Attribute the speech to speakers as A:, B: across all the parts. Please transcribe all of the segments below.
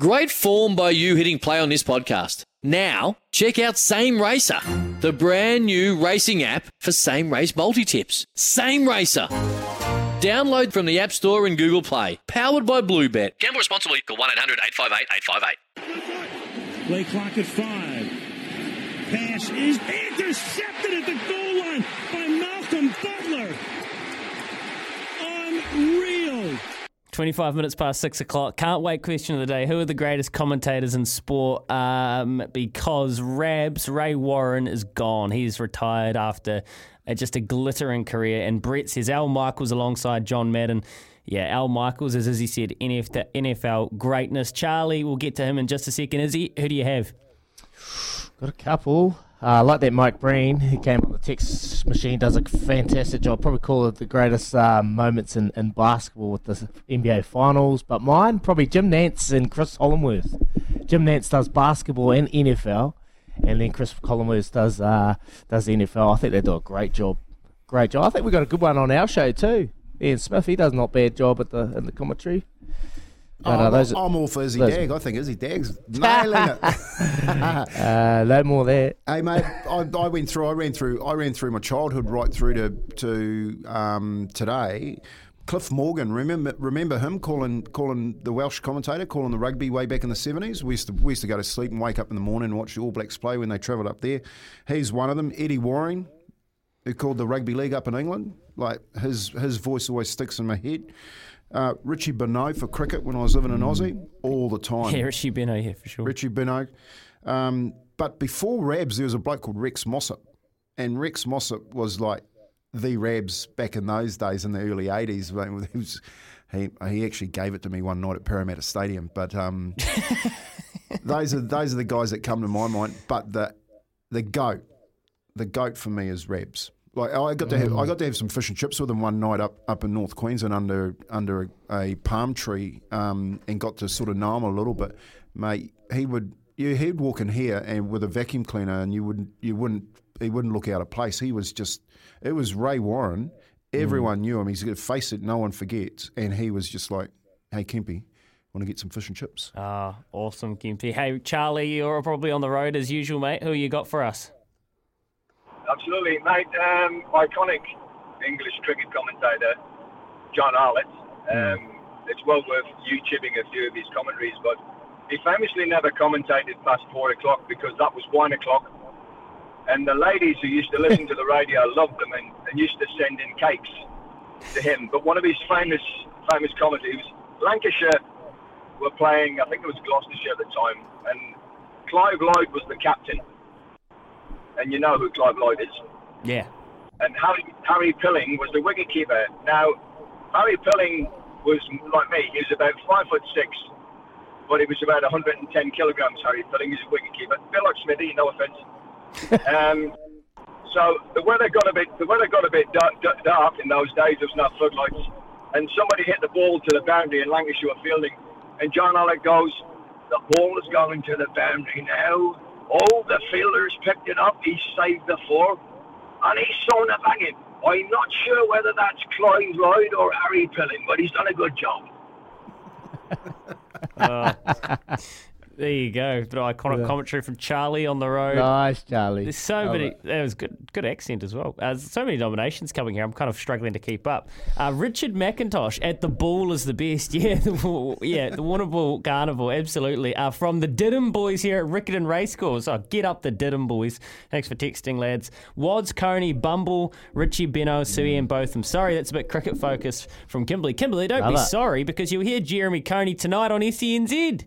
A: Great form by you hitting play on this podcast. Now, check out Same Racer, the brand new racing app for same race multi tips. Same Racer. Download from the App Store and Google Play. Powered by Bluebet. Gamble responsibly. Call 1 800 858 858.
B: Play clock at five. Pass is intercepted at the goal
C: 25 minutes past six o'clock. Can't wait question of the day. Who are the greatest commentators in sport? Um, because Rabs, Ray Warren, is gone. He's retired after just a glittering career. And Brett says Al Michaels alongside John Madden. Yeah, Al Michaels is, as he said, NFL greatness. Charlie, we'll get to him in just a second. Izzy, who do you have?
D: Got a couple. Uh, like that Mike Breen, who came on the text machine, does a fantastic job. Probably call it the greatest uh, moments in, in basketball with the NBA Finals. But mine, probably Jim Nantz and Cris Collinsworth. Jim Nantz does basketball and NFL, and then Cris Collinsworth does uh, does the NFL. I think they do a great job. Great job. I think we got a good one on our show too. Ian Smith, he does not bad job at the in the commentary. But, uh,
E: I'm,
D: those-
E: I'm all for Izzy
D: those-
E: Dag. I think Izzy Dag's nailing it.
D: Uh, no more there.
E: Hey mate, I, I went through. I ran through. I ran through my childhood right through to to um, today. Cliff Morgan, remember remember him calling calling the Welsh commentator, calling the rugby way back in the seventies. We used to we used to go to sleep and wake up in the morning and watch the All Blacks play when they travelled up there. He's one of them. Eddie Waring, who called the rugby league up in England. Like his his voice always sticks in my head. Uh, Richie Benaud for cricket when I was living in Aussie all the time.
C: Yeah, Richie Benaud, yeah, for sure.
E: Richie Benaud. Um, but before Rabs, there was a bloke called Rex Mossop. And Rex Mossop was like the Rabs back in those days in the early 80s. He, was, he, he actually gave it to me one night at Parramatta Stadium. But um, those, are, those are the guys that come to my mind. But the, the GOAT, the GOAT for me is Rabs. Like I got to have, I got to have some fish and chips with him one night up, up in North Queensland under under a, a palm tree, um, and got to sort of know him a little bit, mate. He would you he'd walk in here and with a vacuum cleaner, and you wouldn't you wouldn't he wouldn't look out of place. He was just it was Ray Warren. Everyone knew him. He's got a face that no one forgets, and he was just like, "Hey, Kempy, want to get some fish and chips?"
C: Ah, awesome, Gimpy. Hey, Charlie, you're probably on the road as usual, mate. Who you got for us?
F: Absolutely, mate. Um, iconic English cricket commentator, John Arlott. Um, it's well worth YouTubing a few of his commentaries, but he famously never commentated past four o'clock because that was one o'clock. And the ladies who used to listen to the radio loved them and, and used to send in cakes to him. But one of his famous famous commentaries Lancashire were playing, I think it was Gloucestershire at the time, and Clive Lloyd was the captain. And you know who Clive Lloyd is
C: Yeah.
F: and Harry, Harry Pilling was the wicket keeper. Now, Harry Pilling was like me. He was about five foot six, but he was about 110 kilograms. Harry Pilling is a wicketkeeper. A bit like Smithy, no offence. um, so the weather got a bit the weather got a bit dark, dark, dark in those days. There was no floodlights, and somebody hit the ball to the boundary, in Lancashire fielding. And John Arlott goes, "The ball is going to the boundary now." All the fielders picked it up. He saved the four and he's sewn it back in. I'm not sure whether that's Clive Lloyd or Harry Pilling, but he's done a good job.
C: There you go. The iconic commentary from Charlie on the road.
D: Nice, Charlie.
C: There's so
D: Love
C: many.
D: it.
C: There was good, good accent as well. Uh, so many nominations coming here. I'm kind of struggling to keep up. Uh, Richard McIntosh at the ball is the best. Yeah, the, yeah, the Warrnambool Carnival, absolutely. Uh, from the Diddum boys here at Riccarton Racecourse. Oh, get up the Diddum boys. Thanks for texting, lads. Wads, Coney, Bumble, Richie Benaud, Sui, and Botham. Sorry, that's a bit cricket focused from Kimberley. Kimberley, don't
D: Love
C: be
D: it.
C: sorry because you'll hear Jeremy Coney tonight on SENZ.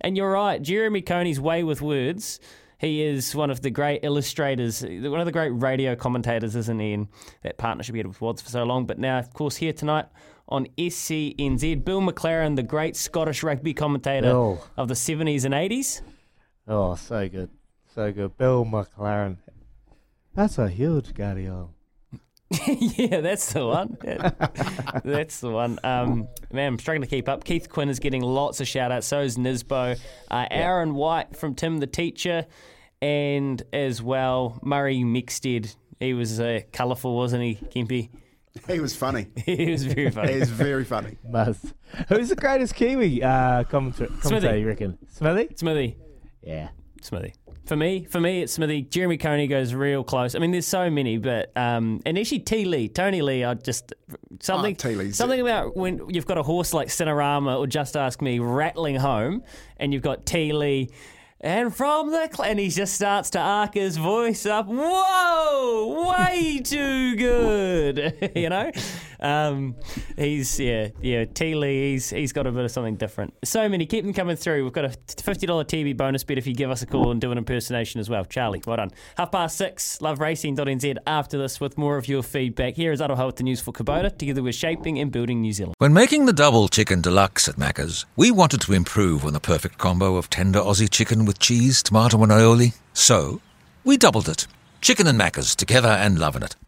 C: And you're right, Jeremy Coney's way with words. He is one of the great illustrators, one of the great radio commentators, isn't he? And that partnership he had with Wads for so long. But now, of course, here tonight on SENZ, Bill McLaren, the great Scottish rugby commentator
D: Bill.
C: of the 70s and 80s.
D: Oh, so good. So good. Bill McLaren. That's a huge guardian.
C: yeah, that's the one. That's the one. Um, man, I'm struggling to keep up. Keith Quinn is getting lots of shout outs. So is Nisbo. Uh, Aaron White from Tim the Teacher. And as well, Murray Mexted. He was uh, colourful, wasn't he, Kempy?
E: He was funny.
C: he was very funny.
E: He was very funny.
D: Must. Who's the greatest Kiwi uh, commentator, commentator, you reckon? Smithy?
C: Smithy.
D: Yeah.
C: Smithy. For me, for me, it's Smithy. Jeremy Coney goes real close. I mean, there's so many, but um, and actually T Lee, Tony Lee, I just something
E: Oh,
C: something about when you've got a horse like Cinerama or Just Ask Me rattling home, and you've got T Lee. And from the cl- and he just starts to arc his voice up. Whoa, way too good, you know. Um, he's yeah yeah T Lee. He's he's got a bit of something different. So many, keep them coming through. We've got a fifty dollar TV bonus bet if you give us a call and do an impersonation as well. Charlie, well done. Half past six. LoveRacing.nz. After this, with more of your feedback. Here is Aroha with the news for Kubota, together with shaping and building New Zealand.
G: When making the double chicken deluxe at Macca's, we wanted to improve on the perfect combo of tender Aussie chicken with cheese, tomato, and aioli. So, we doubled it. Chicken and Macca's together and loving it.